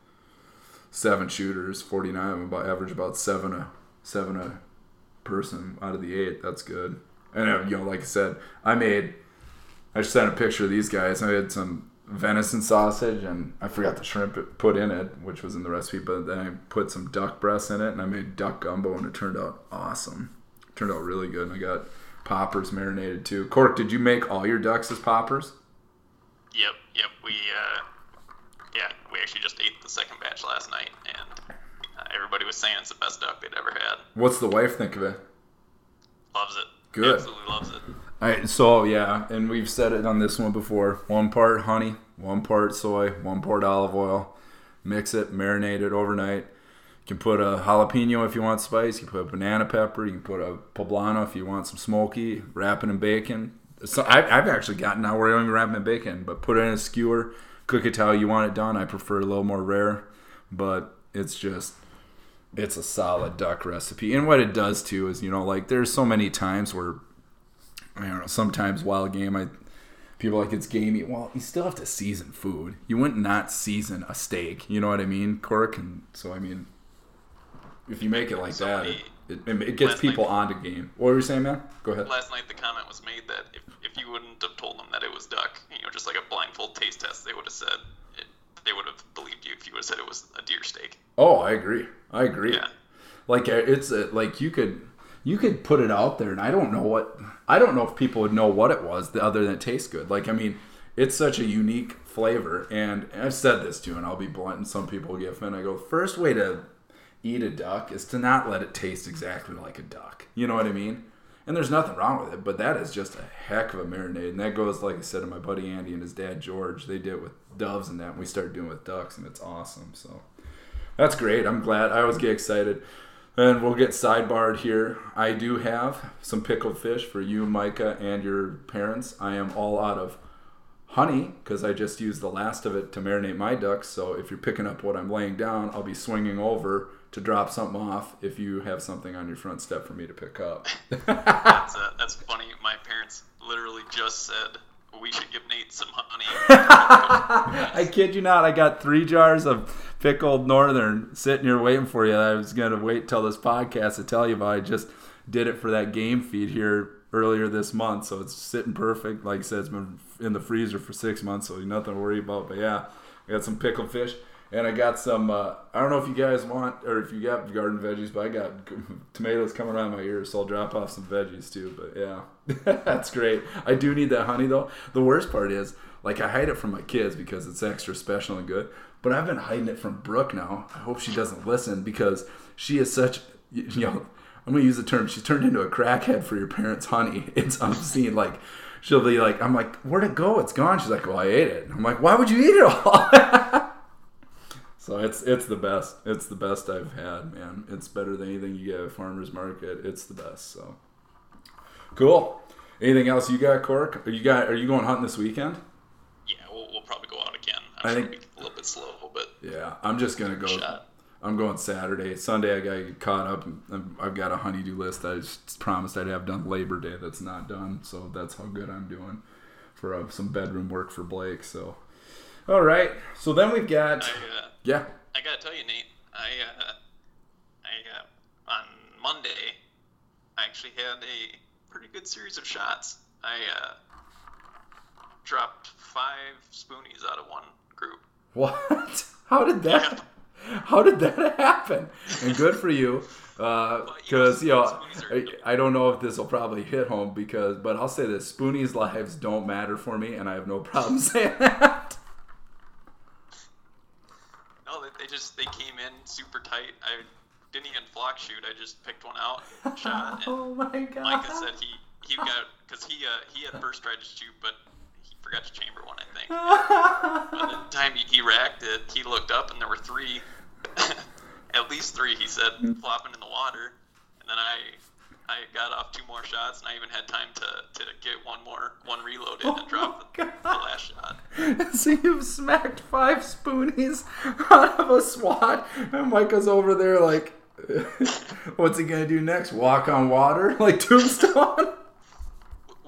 seven shooters 49 of them about average about seven a seven a person out of the eight that's good and uh, you know like i said i made i sent a picture of these guys i had some venison sausage and i forgot the shrimp put in it which was in the recipe but then i put some duck breasts in it and i made duck gumbo and it turned out awesome turned out really good. And I got poppers marinated too. Cork, did you make all your ducks as poppers? Yep, yep. We uh, yeah, we actually just second batch last night, and uh, everybody was saying it's the best duck they'd ever had. What's the wife think of it? Loves it. Good. Absolutely loves it. All right, so yeah, and we've said it on this one before. One part honey, one part soy, one part olive oil. Mix it, marinate it overnight you can put a jalapeno if you want spice. You can put a banana pepper. You can put a poblano if you want some smoky. Wrap it in bacon. So I, have actually gotten now where I don't even wrap it in bacon, but put it in a skewer. Cook it how you want it done. I prefer a little more rare, but it's just it's a solid duck recipe. And what it does too is you know like there's so many times where I don't know sometimes wild game I people like it's gamey. Well, you still have to season food. You wouldn't not season a steak. You know what I mean, Cork? And so I mean if you make it like that, it, it, it, gets people night, onto game. What were you saying, man? Go ahead. Last night the comment was made that if, if you wouldn't have told them that it was duck, you know, just like a blindfold taste test, they would have said it, they would have believed you if you would have said it was a deer steak. Oh, I agree. I agree. Yeah. Like uh, it's a, like you could you could put it out there, and I don't know what I don't know if people would know what it was other than it tastes good. Like I mean, it's such a unique flavor, and I've said this too, and I'll be blunt, and some people get offended. I go, first way to eat a duck is to not let it taste exactly like a duck. You know what I mean? And there's nothing wrong with it, but that is just a heck of a marinade. And that goes, like I said, to my buddy Andy and his dad George. They did it with doves and that, and we started doing it with ducks, and it's awesome. So that's great. I'm glad. I always get excited. And we'll get sidebarred here. I do have some pickled fish for you, Micah, and your parents. I am all out of honey because I just used the last of it to marinate my ducks. So if you're picking up what I'm laying down, I'll be swinging over to drop something off if you have something on your front step for me to pick up. that's, uh, that's funny. My parents literally just said we should give Nate some honey. I kid you not. I got three jars of pickled northern sitting here waiting for you. I was gonna wait till this podcast to tell you about. I just did it for that game feed here earlier this month, so it's sitting perfect. Like I said, it's been in the freezer for six months, so nothing to worry about. But yeah, I got some pickled fish. And I got some. Uh, I don't know if you guys want or if you got garden veggies, but I got tomatoes coming around my ears, so I'll drop off some veggies too. But yeah, that's great. I do need that honey though. The worst part is, like, I hide it from my kids because it's extra special and good. But I've been hiding it from Brooke now. I hope she doesn't listen because she is such. You know, I'm gonna use the term. She's turned into a crackhead for your parents' honey. It's obscene. Like, she'll be like, I'm like, where'd it go? It's gone. She's like, well, I ate it. I'm like, why would you eat it all? So it's it's the best. It's the best I've had, man. It's better than anything you get at farmers market. It's the best. So cool. Anything else you got, Cork? Are you got? Are you going hunting this weekend? Yeah, we'll, we'll probably go out again. I'm i sure think a little bit slow, but yeah, I'm just gonna go. Shot. I'm going Saturday. Sunday, I got caught up. I've got a honeydew list I just promised I'd have done Labor Day. That's not done, so that's how good I'm doing for uh, some bedroom work for Blake. So, all right. So then we've got. I, uh, yeah. I gotta tell you, Nate. I uh, I uh, on Monday, I actually had a pretty good series of shots. I uh, dropped five spoonies out of one group. What? How did that? How did that happen? And good for you, uh, because you know I, I don't know if this will probably hit home because, but I'll say this: Spoonie's lives don't matter for me, and I have no problem saying that. No, they, just they came in super tight. I didn't even flock shoot. I just picked one out and shot. And oh my god! Micah said he he got because he uh, he had first tried to shoot, but he forgot to chamber one. I think. By the time he, he racked it, he looked up and there were three, at least three. He said flopping in the water, and then I I got off two more shots, and I even had time to, to get one more one reload in oh and drop the, the last shot. so you've smacked five spoonies out of a SWAT, and Micah's over there like, what's he gonna do next? Walk on water like Tombstone?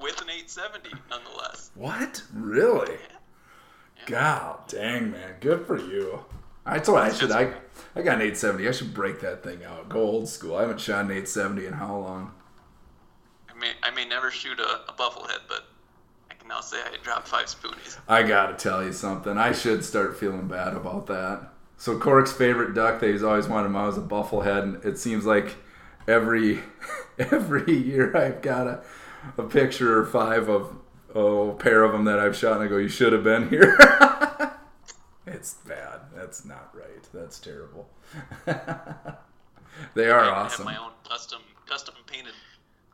With an 870, nonetheless. What? Really? Yeah. God dang, man. Good for you. I told I should. I I got an 870. I should break that thing out. Go old school. I haven't shot an 870 in how long? I may I may never shoot a, a bufflehead, but I can now say I dropped five spoonies. I gotta tell you something. I should start feeling bad about that. So Cork's favorite duck that he's always wanted was a bufflehead, and it seems like every every year I've got a, a picture or five of oh, a pair of them that I've shot, and I go, "You should have been here." That's not right. That's terrible. they are I awesome. have my own custom custom painted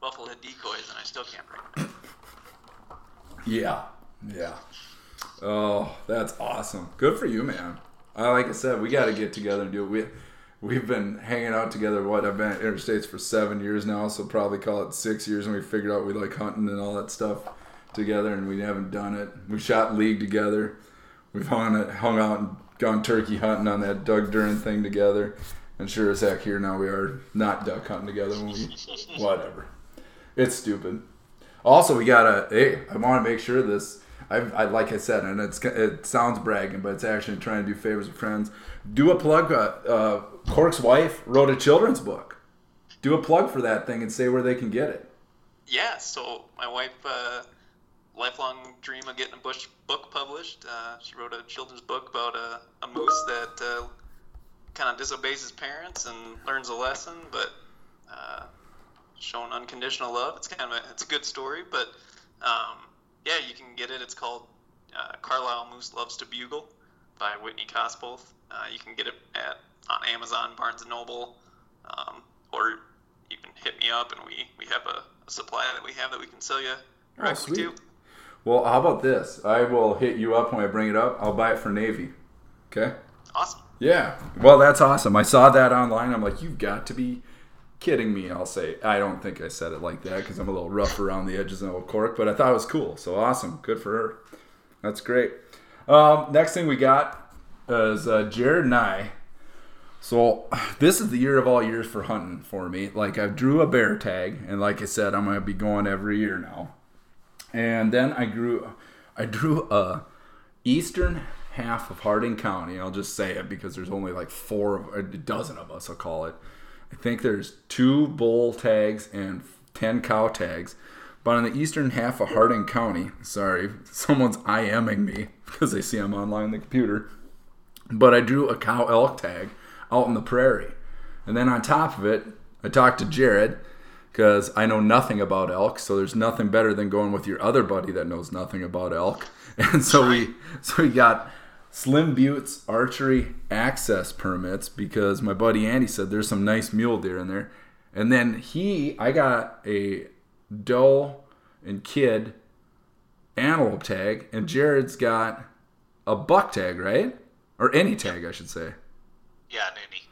bufflehead decoys, and I still can't bring them. Yeah, yeah. Oh, that's awesome. Good for you, man. Uh, like I said, we got to get together and do it. We we've been hanging out together. What I've been at Interstates for seven years now, so probably call it six years. And we figured out we like hunting and all that stuff together, and we haven't done it. We shot league together. We've hung hung out and gone turkey hunting on that Doug Duran thing together. And sure as heck, here now we are not duck hunting together. When we whatever, it's stupid. Also, we gotta. Hey, I want to make sure this. I, I like I said, and it's it sounds bragging, but it's actually trying to do favors with friends. Do a plug. Uh, uh, Cork's wife wrote a children's book. Do a plug for that thing and say where they can get it. Yeah, so my wife, uh, lifelong dream of getting a bush book published. Uh, she wrote a children's book about a, a moose that uh, kind of disobeys his parents and learns a lesson, but uh, showing unconditional love. It's kind of a, it's a good story, but um, yeah, you can get it. It's called uh, Carlisle Moose Loves to Bugle by Whitney Cosboth. Uh, you can get it at on Amazon, Barnes and Noble, um, or you can hit me up and we, we have a, a supply that we have that we can sell you directly sweet. Well, how about this? I will hit you up when I bring it up. I'll buy it for Navy. Okay. Awesome. Yeah. Well, that's awesome. I saw that online. I'm like, you've got to be kidding me. I'll say, I don't think I said it like that because I'm a little rough around the edges and of cork, but I thought it was cool. So awesome. Good for her. That's great. Um, next thing we got is uh, Jared and I. So this is the year of all years for hunting for me. Like I drew a bear tag, and like I said, I'm gonna be going every year now. And then I grew, I drew a eastern half of Harding County. I'll just say it because there's only like four, a dozen of us. I'll call it. I think there's two bull tags and ten cow tags. But on the eastern half of Harding County, sorry, someone's IMing me because they see I'm online on the computer. But I drew a cow elk tag out in the prairie. And then on top of it, I talked to Jared because I know nothing about elk, so there's nothing better than going with your other buddy that knows nothing about elk. And so we so we got Slim Buttes archery access permits because my buddy Andy said there's some nice mule deer in there. And then he I got a doe and kid antelope tag and Jared's got a buck tag, right? Or any tag, I should say. Yeah, Navy.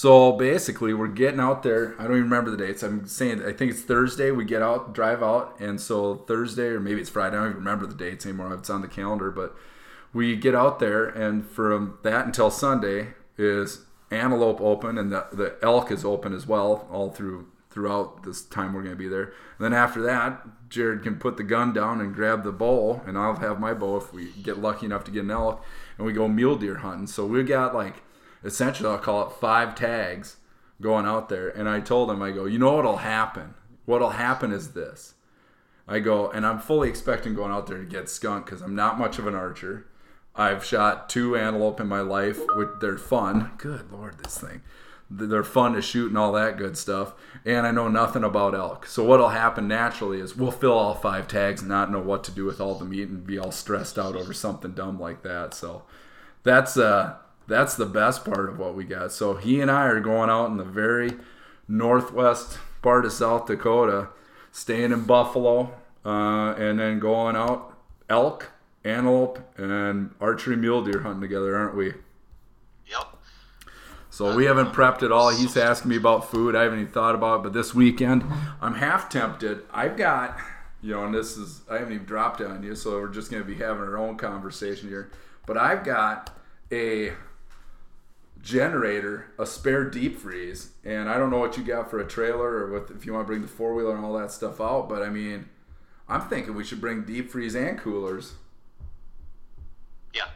So basically, we're getting out there. I don't even remember the dates. I'm saying I think it's Thursday. We get out, drive out, and so Thursday or maybe it's Friday. I don't even remember the dates anymore. It's on the calendar, but we get out there, and from that until Sunday is antelope open, and the the elk is open as well, all through throughout this time we're going to be there. And then after that, Jared can put the gun down and grab the bow, and I'll have my bow if we get lucky enough to get an elk, and we go mule deer hunting. So we got like essentially I'll call it five tags going out there. And I told him, I go, you know what'll happen? What'll happen is this. I go, and I'm fully expecting going out there to get skunk because I'm not much of an archer. I've shot two antelope in my life, which they're fun. Good lord, this thing. They're fun to shoot and all that good stuff. And I know nothing about elk. So what'll happen naturally is we'll fill all five tags and not know what to do with all the meat and be all stressed out over something dumb like that. So that's uh that's the best part of what we got. So he and I are going out in the very northwest part of South Dakota, staying in Buffalo, uh, and then going out elk, antelope, and archery mule deer hunting together, aren't we? Yep. So we haven't prepped at all. He's asking me about food. I haven't even thought about it. But this weekend, I'm half tempted. I've got, you know, and this is, I haven't even dropped it on you, so we're just going to be having our own conversation here. But I've got a generator, a spare deep freeze, and I don't know what you got for a trailer or what if you want to bring the four wheeler and all that stuff out. But I mean, I'm thinking we should bring deep freeze and coolers. Yeah.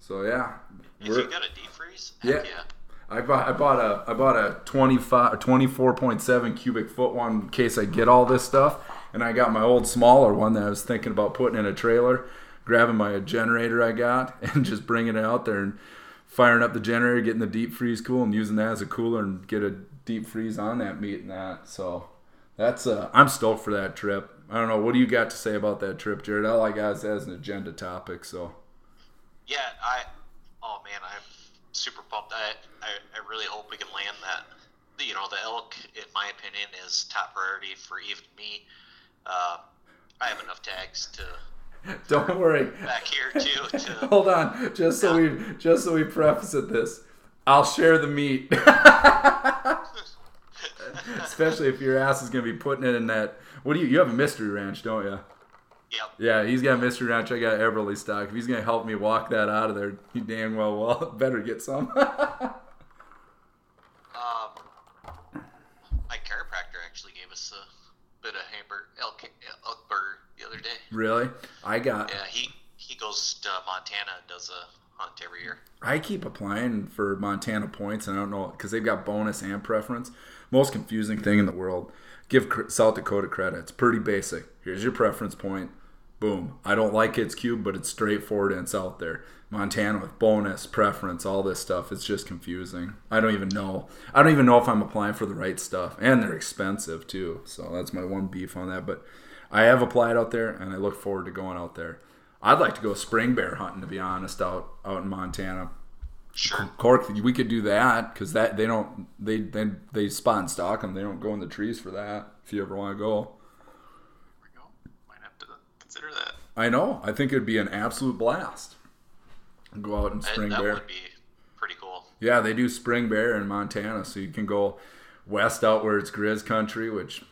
So yeah, If you got a deep freeze, Yeah. yeah. I bought I bought a I bought a 25 24.7 cubic foot one in case I get all this stuff and I got my old smaller one that I was thinking about putting in a trailer grabbing my generator I got and just bringing it out there and firing up the generator getting the deep freeze cool and using that as a cooler and get a deep freeze on that meat and that so that's uh I'm stoked for that trip I don't know what do you got to say about that trip Jared all I got is as an agenda topic so Yeah, I. Oh man, I'm super pumped. I, I I really hope we can land that. You know, the elk, in my opinion, is top priority for even me. Uh, I have enough tags to don't worry back here too. To Hold on, just so we just so we preface it this, I'll share the meat. Especially if your ass is gonna be putting it in that. What do you? You have a mystery ranch, don't you? yep. Yeah, he's got a mystery ranch. I got Eberlestock. If he's gonna help me walk that out of there, he damn well well better get some. Um, my chiropractor actually gave us a bit of hamburger elk elk burger the other day. Really? I got. Yeah, he he goes to Montana and does a hunt every year. I keep applying for Montana points, and I don't know because they've got bonus and preference. Most confusing thing in the world. Give South Dakota credit. It's pretty basic. Here's your preference point. Boom. I don't like its cube, but it's straightforward and it's out there. Montana with bonus, preference, all this stuff. It's just confusing. I don't even know. I don't even know if I'm applying for the right stuff, and they're expensive too. So that's my one beef on that. But I have applied out there, and I look forward to going out there. I'd like to go spring bear hunting, to be honest, out out in Montana. Sure. Cork, we could do that because that they don't they they they spot and stock them. They don't go in the trees for that. If you ever want to go, There we go. Might have to consider that. I know. I think it'd be an absolute blast. Go out and spring that bear. would be pretty cool. Yeah, they do spring bear in Montana, so you can go west out where it's grizz country, which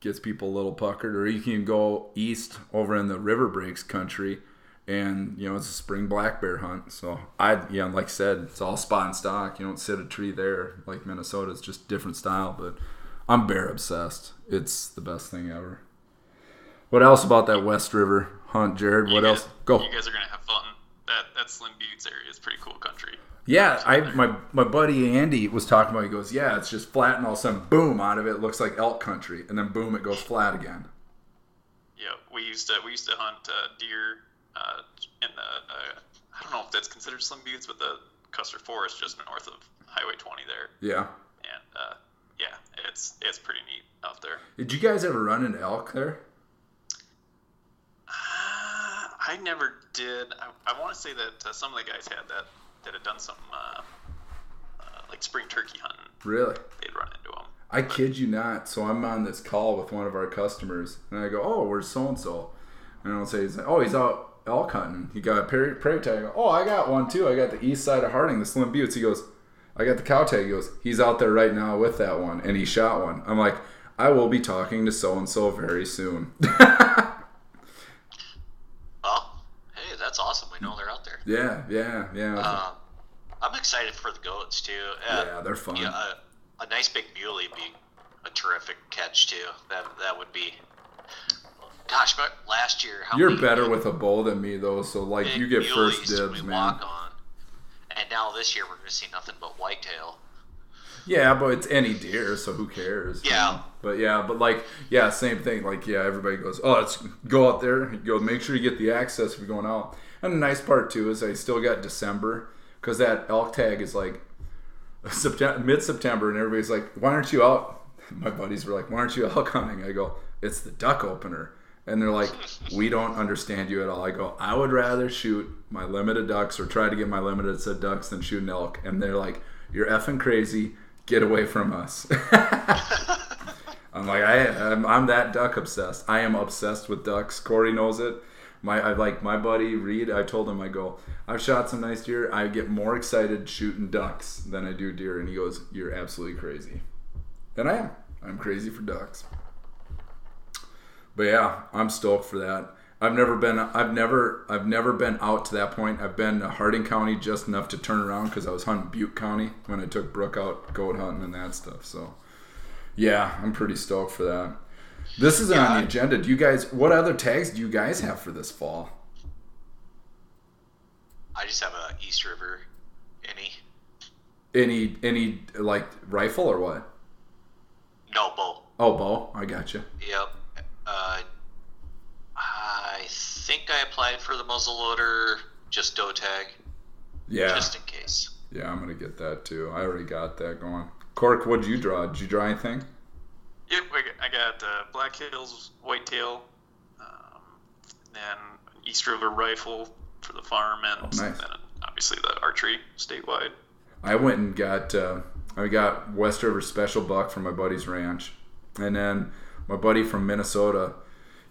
gets people a little puckered, or you can go east over in the river breaks country, and you know it's a spring black bear hunt. So I, yeah, like I said, it's all spot and stock. You don't sit a tree there like Minnesota. It's just different style, but I'm bear obsessed. It's the best thing ever. What else about that West River hunt, Jared? What You else? guys- Go. You guys are gonna have fun. That that Slim Buttes area is pretty cool country. Yeah, I my my buddy Andy was talking about. He goes, "Yeah, it's just flat, and all of a sudden, boom, out of it looks like elk country, and then boom, it goes flat again." Yeah, we used to we used to hunt uh, deer uh, in the uh, I don't know if that's considered Slim Buttes, but the Custer Forest just north of Highway 20 there, Yeah. and uh, yeah, it's it's pretty neat out there. Did you guys ever run into elk there? Uh, I never did. I, I want to say that uh, some of the guys had that that had done some uh, uh, like spring turkey hunting. Really? They'd run into them. I kid you not. So I'm on this call with one of our customers, and I go, "Oh, where's so and so?" And I'll say, he's like, "Oh, he's out elk hunting. He got a prairie, prairie tag." I go, "Oh, I got one too. I got the east side of Harding, the Slim Buttes." He goes, "I got the cow tag." He goes, "He's out there right now with that one, and he shot one." I'm like, "I will be talking to so and so very soon." Well, hey, that's awesome. We know they're out there. Yeah, yeah, yeah. Um, I'm excited for the goats too. Uh, yeah, they're fun. yeah, a, a nice big muley be a terrific catch too. That that would be. Gosh, but last year, how You're better with a bow than me though, so like you get first dibs, man. And now this year we're going to see nothing but whitetail. Yeah, but it's any deer, so who cares? Yeah. But yeah, but like, yeah, same thing. Like, yeah, everybody goes, oh, let's go out there. Go make sure you get the access if you're going out. And the nice part too is I still got December because that elk tag is like September, mid September, and everybody's like, why aren't you out? My buddies were like, why aren't you elk hunting? I go, it's the duck opener. And they're like, we don't understand you at all. I go, I would rather shoot my limited ducks or try to get my limited set ducks than shoot an elk. And they're like, you're effing crazy. Get away from us. I'm like, I, I'm, I'm that duck obsessed. I am obsessed with ducks. Corey knows it. My, I like my buddy Reed. I told him, I go, I've shot some nice deer. I get more excited shooting ducks than I do deer. And he goes, You're absolutely crazy. And I am. I'm crazy for ducks. But yeah, I'm stoked for that. I've never been. I've never. I've never been out to that point. I've been to Harding County just enough to turn around because I was hunting Butte County when I took Brooke out goat hunting and that stuff. So, yeah, I'm pretty stoked for that. This isn't on the agenda. Do you guys? What other tags do you guys have for this fall? I just have a East River any. Any any like rifle or what? No bow. Oh, bow. I got you. Yep. Uh, I think I applied for the muzzleloader, just doe tag, Yeah. just in case. Yeah, I'm gonna get that too. I already got that going. Cork, what'd you draw? Did you draw anything? Yep, I got, uh, Black Hills Whitetail, um, then East River Rifle for the farm, and Oh, nice. then obviously the archery statewide. I went and got uh, I got West River Special Buck from my buddy's ranch, and then my buddy from Minnesota.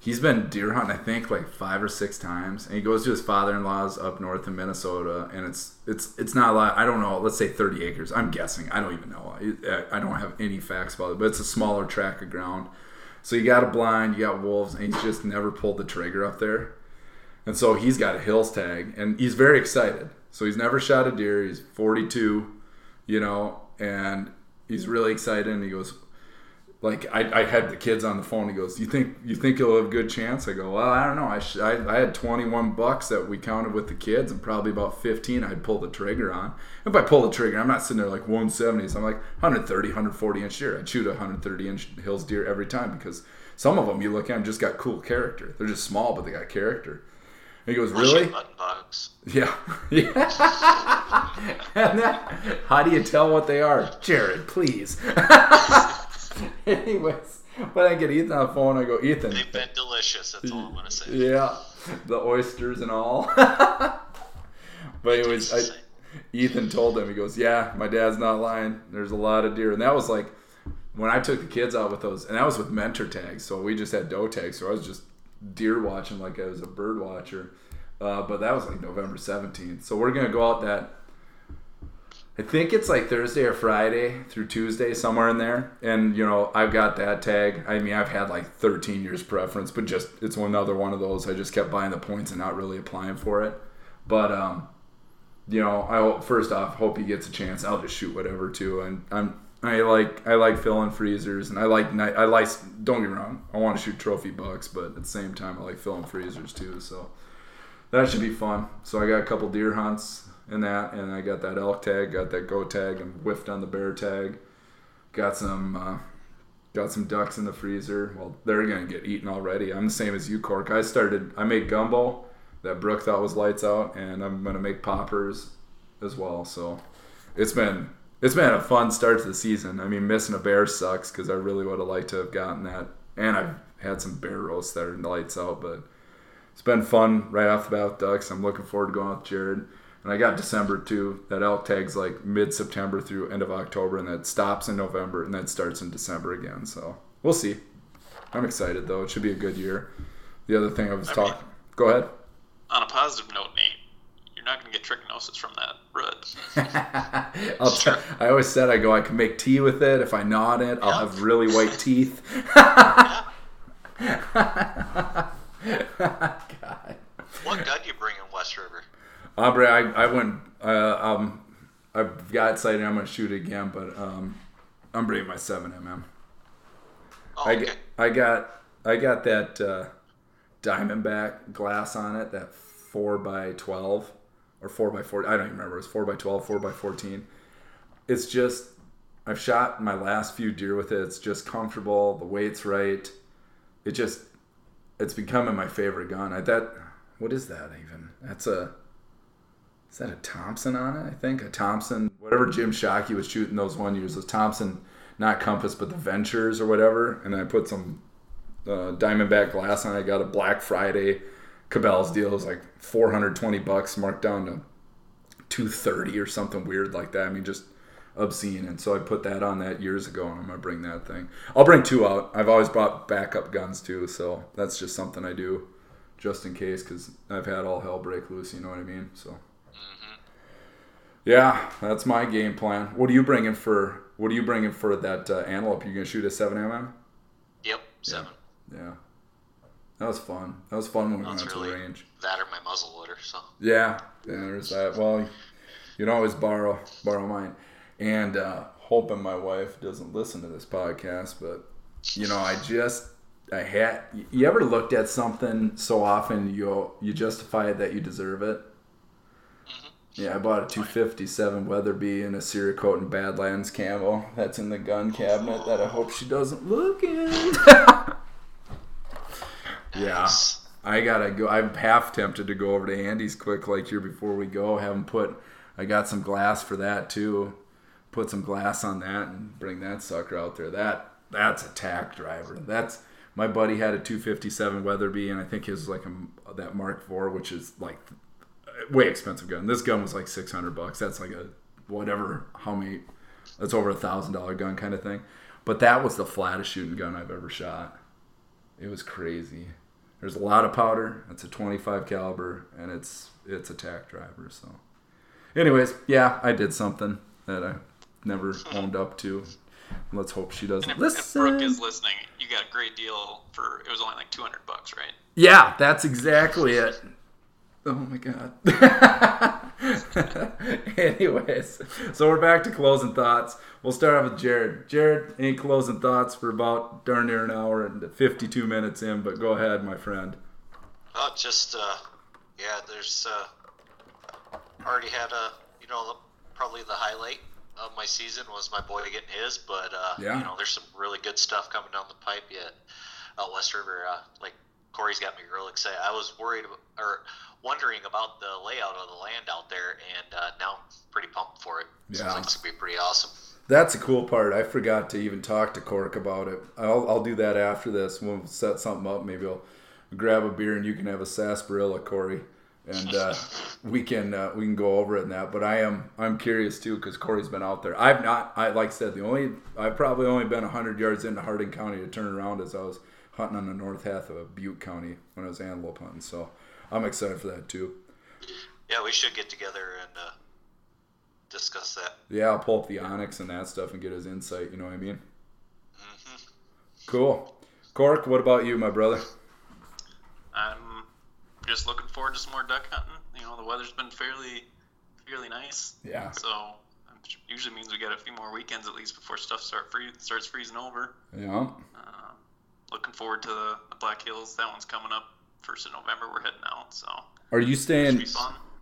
He's been deer hunting, I think, like five or six times, and he goes to his father-in-law's up north in Minnesota, and it's it's it's not a lot. I don't know. Let's say thirty acres. I'm guessing. I don't even know. I, don't have any facts about it, but it's a smaller tract of ground. So you got a blind, you got wolves, and he's just never pulled the trigger up there. And so he's got a hills tag, and he's very excited. So he's never shot a deer. He's 42, you know, and he's really excited. And he goes, like, I, I had the kids on the phone. He goes, "You think you think you'll have a good chance?" I go, "Well, I don't know. I, sh- I I had 21 bucks that we counted with the kids, and probably about 15 I'd pull the trigger on. If I pull the trigger, I'm not sitting there like 170s. I'm like 130, 140 inch deer. I'd shoot a 130 inch hills deer every time because some of them you look at them just got cool character. They're just small, but they got character. And he goes, "Really?" shoot Button bugs. Yeah. Yeah. and that, how do you tell what they are? Jared, please. Anyways, when I get Ethan on the phone, I go, Ethan. They've been delicious. That's all I'm gonna say. Yeah. The oysters and all. but anyways, I, Ethan told him, he goes, Yeah, my dad's not lying. There's a lot of deer. And that was like when I took the kids out with those, and that was with mentor tags. So we just had doe tags. So I was just deer watching like I was a bird watcher. Uh, but that was like November 17th. So we're going to go out that. I think it's like Thursday or Friday through Tuesday, somewhere in there. And, you know, I've got that tag. I mean, I've had like 13 years preference, but just it's another one of those. I just kept buying the points and not really applying for it. But, um, you know, I hope, first off hope he gets a chance. I'll just shoot whatever too, and I'm I like I like filling freezers, and I like. I like don't get me wrong, I want to shoot trophy bucks, but at the same time I like filling freezers too. So that should be fun. So I got a couple deer hunts in that, and I got that elk tag, got that goat tag, and whiffed on the bear tag. Got some uh, got some ducks in the freezer. Well, they're gonna get eaten already. I'm the same as you, Cork. I started. I made gumbo that Brooke thought was lights out, and I'm gonna make poppers as well. So it's been it's been a fun start to the season. I mean, missing a bear sucks because I really would have liked to have gotten that, and I've had some bear roasts that are lights out, but it's been fun right off the bat with ducks. I'm looking forward to going out with Jared. And I got December too. That elk tag's like mid September through end of October, and that stops in November, and then starts in December again. So we'll see. I'm excited though. It should be a good year. The other thing I was I talking. Go ahead. On a positive note, Nate, you're not going to get trichinosis from that rud. I'll t- I always said I go. I can make tea with it. If I gnaw it, I'll have really white teeth. God. What gun you bring in West River? Aubrey, I, I went. Uh, um, I've got excited. I'm gonna shoot it again, but um, I'm bringing my seven mm. Oh, I, okay. got, I got I got that uh, Diamondback glass on it, that four by twelve or four by four. I don't even remember. It was four by twelve, four by fourteen. It's just I've shot my last few deer with it. It's just comfortable. The weight's right. It just it's becoming my favorite gun. I that what is that even? That's a is that a Thompson on it? I think a Thompson. Whatever Jim Shockey was shooting those one years, those Thompson, not Compass, but the Ventures or whatever. And I put some uh, Diamondback glass on. I got a Black Friday Cabela's deal. It was like 420 bucks, marked down to 230 or something weird like that. I mean, just obscene. And so I put that on that years ago, and I'm gonna bring that thing. I'll bring two out. I've always bought backup guns too, so that's just something I do, just in case, because I've had all hell break loose. You know what I mean? So. Yeah, that's my game plan. What are you bringing for? What are you bringing for that uh, antelope? You gonna shoot a seven mm? Yep, seven. Yeah, that was fun. That was fun when we went to the range. that or my muzzle loader. So Yeah, yeah, there's that. Well, you can always borrow borrow mine, and uh, hoping my wife doesn't listen to this podcast, but you know, I just I had. You ever looked at something so often you you justify it that you deserve it? Yeah, I bought a 257 Weatherby and a Cerakote and Badlands camo. That's in the gun cabinet that I hope she doesn't look in. yeah. I gotta go. I'm half tempted to go over to Andy's quick, like here before we go. Have him put. I got some glass for that too. Put some glass on that and bring that sucker out there. That that's a tack driver. That's my buddy had a 257 Weatherby, and I think his like a that Mark IV, which is like way expensive gun. This gun was like 600 bucks. That's like a whatever how many. That's over a thousand dollar gun kind of thing. But that was the flattest shooting gun I've ever shot. It was crazy. There's a lot of powder. It's a 25 caliber, and it's it's a tack driver. So, anyways, yeah, I did something that I never owned up to. Let's hope she doesn't And if, if Brooke is listening, you got a great deal for. It was only like 200 bucks, right? Yeah, that's exactly it. Oh my god. Anyways, so we're back to closing thoughts. We'll start off with Jared. Jared, any closing thoughts for about darn near an hour and 52 minutes in, but go ahead, my friend. Oh, just uh, yeah. There's uh, already had a you know probably the highlight of my season was my boy getting his, but uh, Yeah. you know there's some really good stuff coming down the pipe yet out West River. Uh, like Corey's got me real excited. I was worried or wondering about the layout of the land out there, and uh, now I'm pretty pumped for it. Yeah. Seems like it's gonna be pretty awesome. That's the cool part. I forgot to even talk to Cork about it. I'll, I'll do that after this. We'll set something up. Maybe I'll grab a beer and you can have a sarsaparilla, Corey, and uh, we can uh, we can go over it and that. But I am I'm curious too because Corey's been out there. I've not. I like I said the only I've probably only been hundred yards into Harding County to turn around as I was hunting on the north half of Butte County when I was antelope hunting. So I'm excited for that too. Yeah, we should get together and uh, discuss that. Yeah, I'll pull up the onX and that stuff and get his insight. You know what I mean? hmm Cool. Cork, what about you, my brother? I'm just looking forward to some more duck hunting. You know, the weather's been fairly, fairly nice. Yeah. So usually means we got a few more weekends at least before stuff start free, starts freezing over. Yeah. Uh, looking forward to the, the Black Hills. That one's coming up first of November. We're heading out, so Are you staying?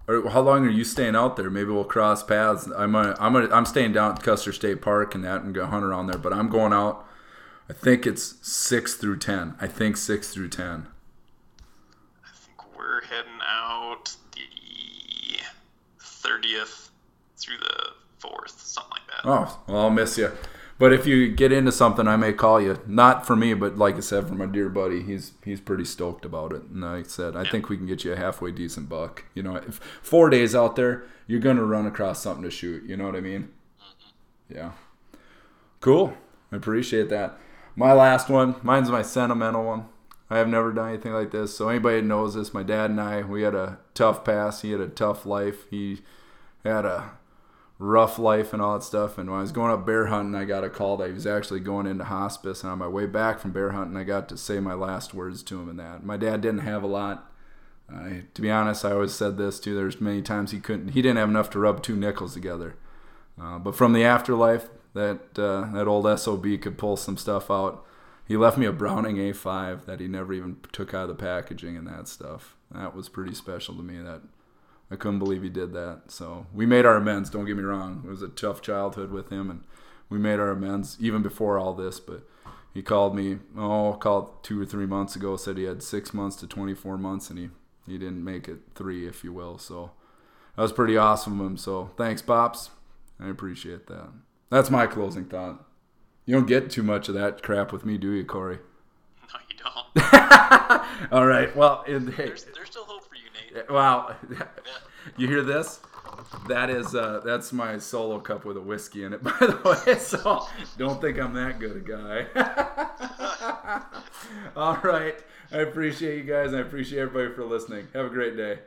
Or how long are you staying out there? Maybe we'll cross paths. I'm gonna, I'm gonna, I'm staying down at Custer State Park and that, and go hunt around there. But I'm going out. I think it's six through ten. I think six through ten. I think we're heading out the 30th through the 4th, something like that. Oh, well, I'll miss you. But if you get into something, I may call you. Not for me, but like I said, for my dear buddy, he's he's pretty stoked about it. And like I said, I think we can get you a halfway decent buck. You know, if four days out there, you're gonna run across something to shoot. You know what I mean? Mm-hmm. Yeah. Cool. I appreciate that. My last one, mine's my sentimental one. I have never done anything like this. So anybody that knows this, my dad and I, we had a tough past. He had a tough life. He had a rough life and all that stuff. And when I was going up bear hunting, I got a call that he was actually going into hospice. And on my way back from bear hunting, I got to say my last words to him and that. My dad didn't have a lot. To be honest, I always said this too. There's many times he couldn't. He didn't have enough to rub two nickels together. Uh, but from the afterlife, that uh, that old sob could pull some stuff out. He left me a Browning A5 that he never even took out of the packaging and that stuff. That was pretty special to me. That I couldn't believe he did that. So we made our amends. Don't get me wrong. It was a tough childhood with him, and we made our amends even before all this. But he called me, oh, called two or three months ago, said he had six months to 24 months, and he, he didn't make it three, if you will. So that was pretty awesome of him. So thanks, Pops. I appreciate that. That's my closing thought. You don't get too much of that crap with me, do you, Corey? No, you don't. All right. Well, in, hey, There's, there's still hope wow. You hear this? That is uh, that's my solo cup with a whiskey in it, by the way. So don't think I'm that good a guy. All right. I appreciate you guys. I appreciate everybody for listening. Have a great day.